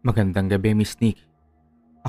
Magandang gabi, Miss Nick.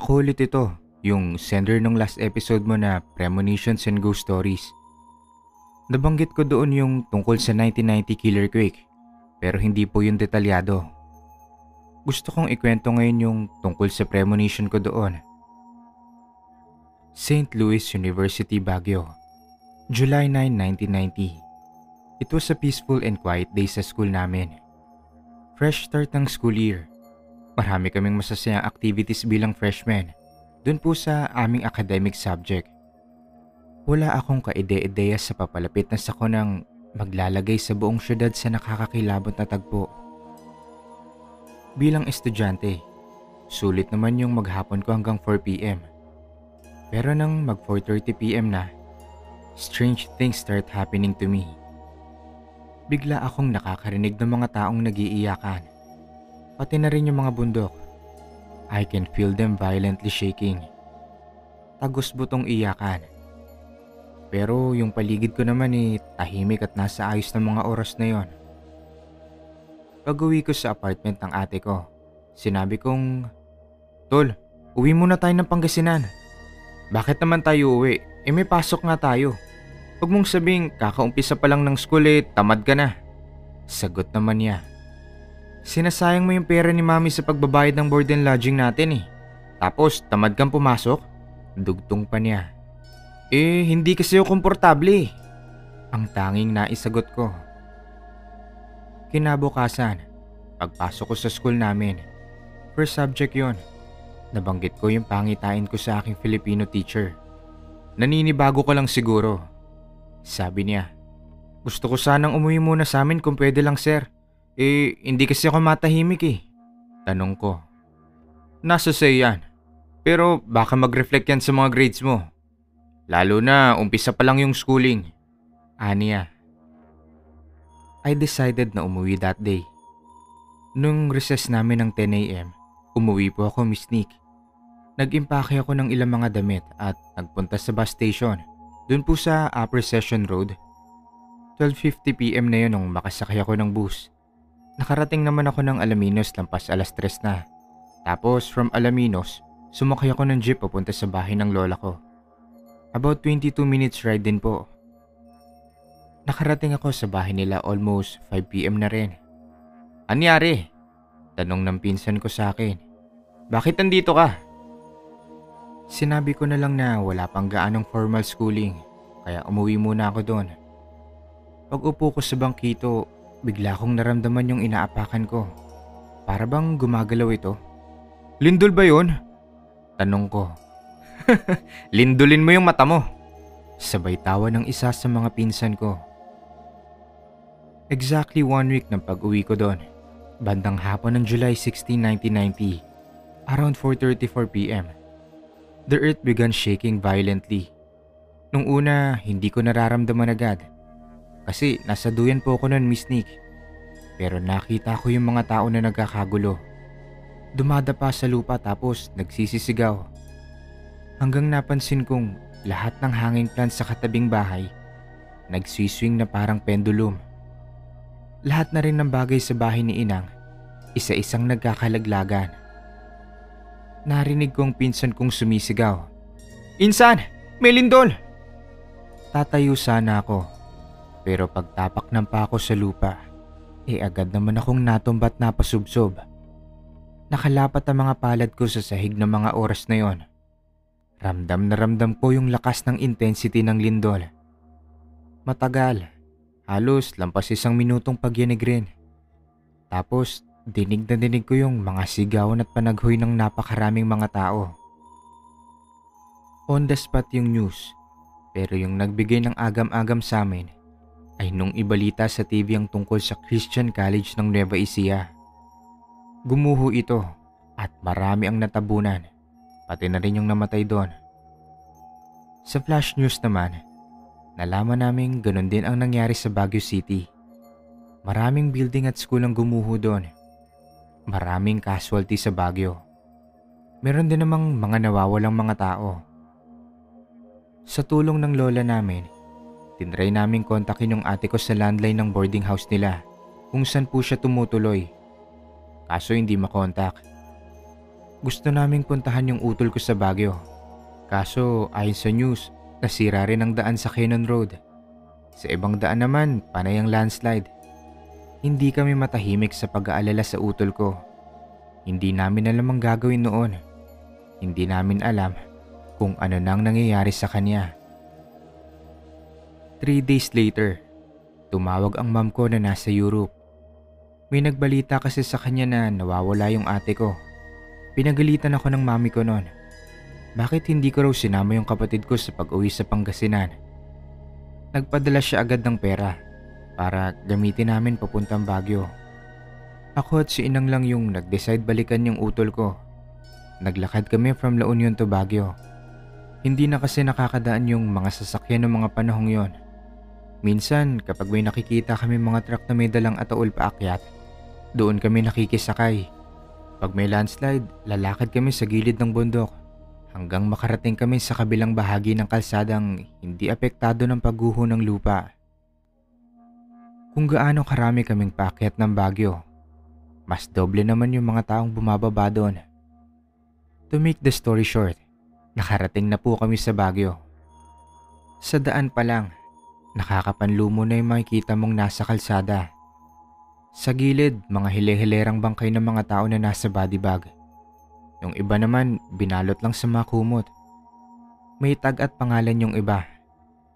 Ako ulit ito, yung sender ng last episode mo na Premonitions and Ghost Stories. Nabanggit ko doon yung tungkol sa 1990 Killer Quake, pero hindi po yung detalyado. Gusto kong ikwento ngayon yung tungkol sa premonition ko doon. St. Louis University, Baguio. July 9, 1990. It was a peaceful and quiet day sa school namin. Fresh start ng school year Marami kaming masasayang activities bilang freshmen. Doon po sa aming academic subject. Wala akong kaide-ideya sa papalapit na sako ng maglalagay sa buong syudad sa nakakakilabot na tagpo. Bilang estudyante, sulit naman yung maghapon ko hanggang 4pm. Pero nang mag 4.30pm na, strange things start happening to me. Bigla akong nakakarinig ng mga taong nagiiyakan pati na rin yung mga bundok. I can feel them violently shaking. Tagos butong iyakan. Pero yung paligid ko naman eh tahimik at nasa ayos ng mga oras na yon. Pag uwi ko sa apartment ng ate ko, sinabi kong, Tol, uwi muna tayo ng Pangasinan. Bakit naman tayo uwi? Eh may pasok nga tayo. Huwag mong sabing kakaumpisa pa lang ng school eh, tamad ka na. Sagot naman niya. Sinasayang mo yung pera ni mami sa pagbabayad ng board and lodging natin eh. Tapos tamad kang pumasok? Dugtong pa niya. Eh, hindi kasi ako komportable eh. Ang tanging naisagot ko. Kinabukasan, pagpasok ko sa school namin, first subject yon. Nabanggit ko yung pangitain ko sa aking Filipino teacher. Naninibago ko lang siguro. Sabi niya, gusto ko sanang umuwi muna sa amin kung pwede lang sir. Eh, hindi kasi ako matahimik eh. Tanong ko. Nasa say yan. Pero baka mag-reflect yan sa mga grades mo. Lalo na umpisa pa lang yung schooling. Aniya. I decided na umuwi that day. Nung recess namin ng 10am, umuwi po ako Miss Nick. Nag-impake ako ng ilang mga damit at nagpunta sa bus station. Doon po sa Upper Session Road. 12.50pm na yun nung makasakay ako ng bus. Nakarating naman ako ng Alaminos lampas alas tres na. Tapos from Alaminos, sumakay ako ng jeep papunta sa bahay ng lola ko. About 22 minutes ride din po. Nakarating ako sa bahay nila almost 5pm na rin. Anyari? Tanong ng pinsan ko sa akin. Bakit nandito ka? Sinabi ko na lang na wala pang gaanong formal schooling kaya umuwi muna ako doon. Pag upo ko sa bangkito, Bigla kong naramdaman yung inaapakan ko. Para bang gumagalaw ito? Lindol ba yun? Tanong ko. Lindulin mo yung mata mo. Sabay tawa ng isa sa mga pinsan ko. Exactly one week ng pag-uwi ko doon. Bandang hapon ng July 16, 1990. Around 4.34pm. The earth began shaking violently. Nung una, hindi ko nararamdaman agad. Kasi nasa duyan po ako noon, Miss Nick. Pero nakita ko yung mga tao na nagkakagulo. Dumadapa sa lupa tapos nagsisisigaw. Hanggang napansin kong lahat ng hanging plants sa katabing bahay nagsiswing na parang pendulum. Lahat na rin ng bagay sa bahay ni Inang, isa-isang nagkakalaglagan. Narinig kong pinsan kong sumisigaw. Insan! May lindol! Tatayo sana ako pero pagtapak ng pako sa lupa, eh agad naman akong natumbat na pasubsob. Nakalapat ang mga palad ko sa sahig ng mga oras na yon. Ramdam na ramdam ko yung lakas ng intensity ng lindol. Matagal, halos lampas isang minutong pagyanig rin. Tapos dinig na dinig ko yung mga sigawan at panaghoy ng napakaraming mga tao. On the spot yung news, pero yung nagbigay ng agam-agam sa amin ay nung ibalita sa TV ang tungkol sa Christian College ng Nueva Ecija. Gumuho ito at marami ang natabunan, pati na rin yung namatay doon. Sa flash news naman, nalaman namin ganun din ang nangyari sa Baguio City. Maraming building at school ang gumuho doon. Maraming casualty sa Baguio. Meron din namang mga nawawalang mga tao. Sa tulong ng lola namin, Tinry naming kontakin yung ate ko sa landline ng boarding house nila kung saan po siya tumutuloy. Kaso hindi makontak. Gusto naming puntahan yung utol ko sa Baguio. Kaso ayon sa news, nasira rin ang daan sa Cannon Road. Sa ibang daan naman, panay ang landslide. Hindi kami matahimik sa pag-aalala sa utol ko. Hindi namin alam ang gagawin noon. Hindi namin alam kung ano nang nangyayari sa kanya. Three days later, tumawag ang mom ko na nasa Europe. May nagbalita kasi sa kanya na nawawala yung ate ko. Pinagalitan ako ng mami ko noon. Bakit hindi ko raw sinama yung kapatid ko sa pag-uwi sa Pangasinan? Nagpadala siya agad ng pera para gamitin namin papuntang Baguio. Ako at si Inang lang yung nag-decide balikan yung utol ko. Naglakad kami from La Union to Baguio. Hindi na kasi nakakadaan yung mga sasakyan ng mga panahong yon. Minsan kapag may nakikita kami mga truck na may dalang ataol paakyat, doon kami nakikisakay. Pag may landslide, lalakad kami sa gilid ng bundok hanggang makarating kami sa kabilang bahagi ng kalsadang hindi apektado ng pagguho ng lupa. Kung gaano karami kaming paakyat ng Bagyo, mas doble naman yung mga taong bumababa doon. To make the story short, nakarating na po kami sa Bagyo. Sa daan pa lang, Nakakapanlumo na yung makikita mong nasa kalsada. Sa gilid, mga hile-hilerang bangkay ng mga tao na nasa body bag. Yung iba naman, binalot lang sa mga kumot. May tag at pangalan yung iba.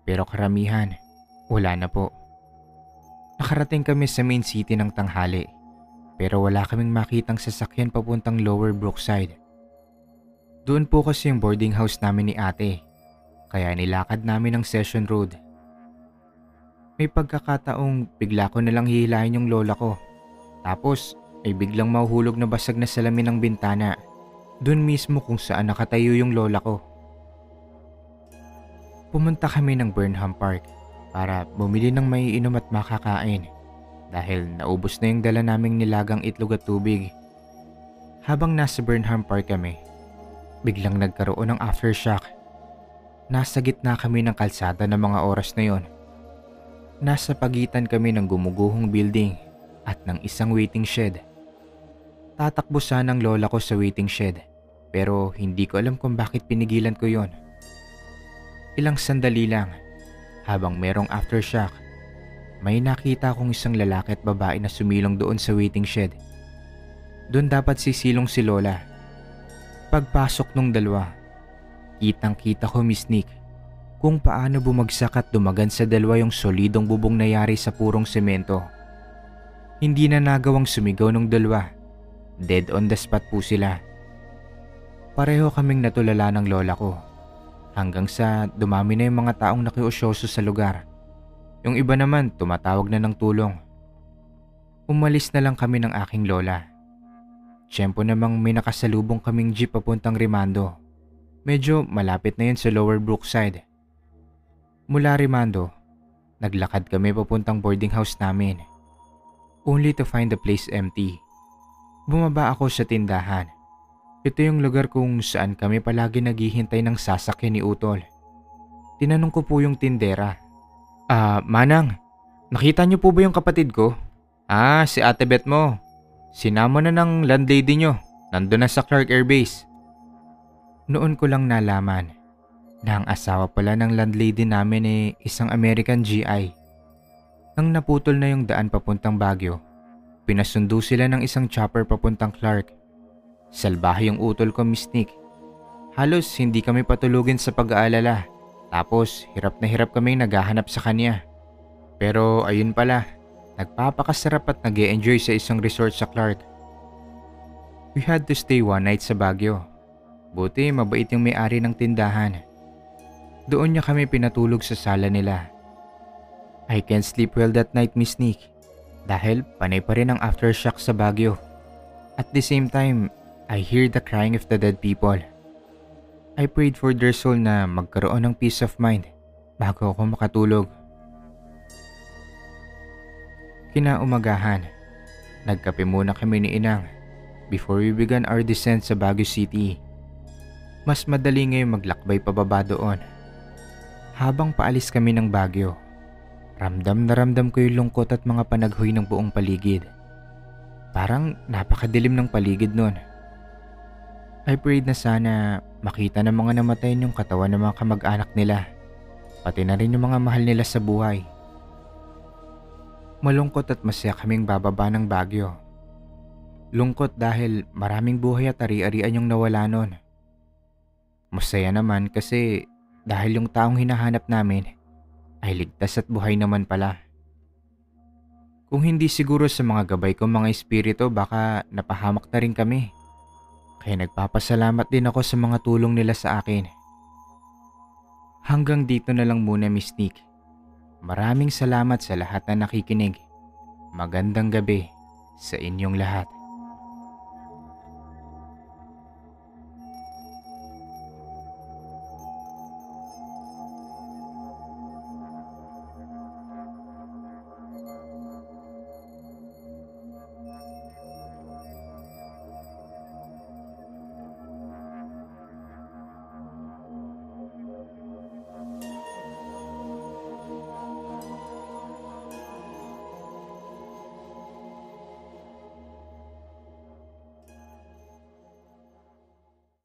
Pero karamihan, wala na po. Nakarating kami sa main city ng tanghali. Pero wala kaming makitang sasakyan papuntang Lower Brookside. Doon po kasi yung boarding house namin ni ate. Kaya nilakad namin ang Session Road may pagkakataong bigla ko nalang hihilahin yung lola ko. Tapos may biglang mahuhulog na basag na salamin ng bintana. Doon mismo kung saan nakatayo yung lola ko. Pumunta kami ng Burnham Park para bumili ng maiinom at makakain dahil naubos na yung dala naming nilagang itlog at tubig. Habang nasa Burnham Park kami, biglang nagkaroon ng aftershock. Nasa gitna kami ng kalsada ng mga oras na yon Nasa pagitan kami ng gumuguhong building at ng isang waiting shed. Tatakbo sana ang lola ko sa waiting shed pero hindi ko alam kung bakit pinigilan ko yon. Ilang sandali lang habang merong aftershock may nakita kong isang lalaki at babae na sumilong doon sa waiting shed. Doon dapat sisilong si Lola. Pagpasok nung dalawa, kitang kita ko Miss Nick kung paano bumagsak at dumagan sa dalawa yung solidong bubong na yari sa purong semento. Hindi na nagawang sumigaw ng dalawa. Dead on the spot po sila. Pareho kaming natulala ng lola ko. Hanggang sa dumami na yung mga taong nakiusyoso sa lugar. Yung iba naman tumatawag na ng tulong. Umalis na lang kami ng aking lola. Tiyempo namang may nakasalubong kaming jeep papuntang Rimando. Medyo malapit na yun sa Lower Brookside. Mula Rimando, naglakad kami papuntang boarding house namin. Only to find the place empty. Bumaba ako sa tindahan. Ito yung lugar kung saan kami palagi naghihintay ng sasakyan ni Utol. Tinanong ko po yung tindera. Ah, Manang, nakita niyo po ba yung kapatid ko? Ah, si Ate Beth mo. Sinama na ng landlady niyo. Nandun na sa Clark Air Base. Noon ko lang nalaman na ang asawa pala ng landlady namin ay isang American GI. Nang naputol na yung daan papuntang Baguio, pinasundo sila ng isang chopper papuntang Clark. Salbahe yung utol ko, Miss Nick. Halos hindi kami patulugin sa pag-aalala. Tapos hirap na hirap kami naghahanap sa kanya. Pero ayun pala, nagpapakasarap at nag enjoy sa isang resort sa Clark. We had to stay one night sa Baguio. Buti mabait yung may-ari ng tindahan. Doon niya kami pinatulog sa sala nila. I can't sleep well that night, Miss Nick. Dahil panay pa rin ang aftershock sa Baguio. At the same time, I hear the crying of the dead people. I prayed for their soul na magkaroon ng peace of mind bago ako makatulog. Kinaumagahan, nagkape muna kami ni Inang before we began our descent sa Baguio City. Mas madali ngayon maglakbay pababa doon habang paalis kami ng Bagyo, ramdam na ramdam ko yung lungkot at mga panaghoy ng buong paligid. Parang napakadilim ng paligid noon. I prayed na sana makita ng mga namatay yung katawan ng mga kamag-anak nila, pati na rin yung mga mahal nila sa buhay. Malungkot at masaya kaming bababa ng Bagyo. Lungkot dahil maraming buhay at ari-arian yung nawala nun. Masaya naman kasi dahil yung taong hinahanap namin ay ligtas at buhay naman pala. Kung hindi siguro sa mga gabay kong mga espiritu baka napahamak na rin kami. Kaya nagpapasalamat din ako sa mga tulong nila sa akin. Hanggang dito na lang muna Miss Nick. Maraming salamat sa lahat na nakikinig. Magandang gabi sa inyong lahat.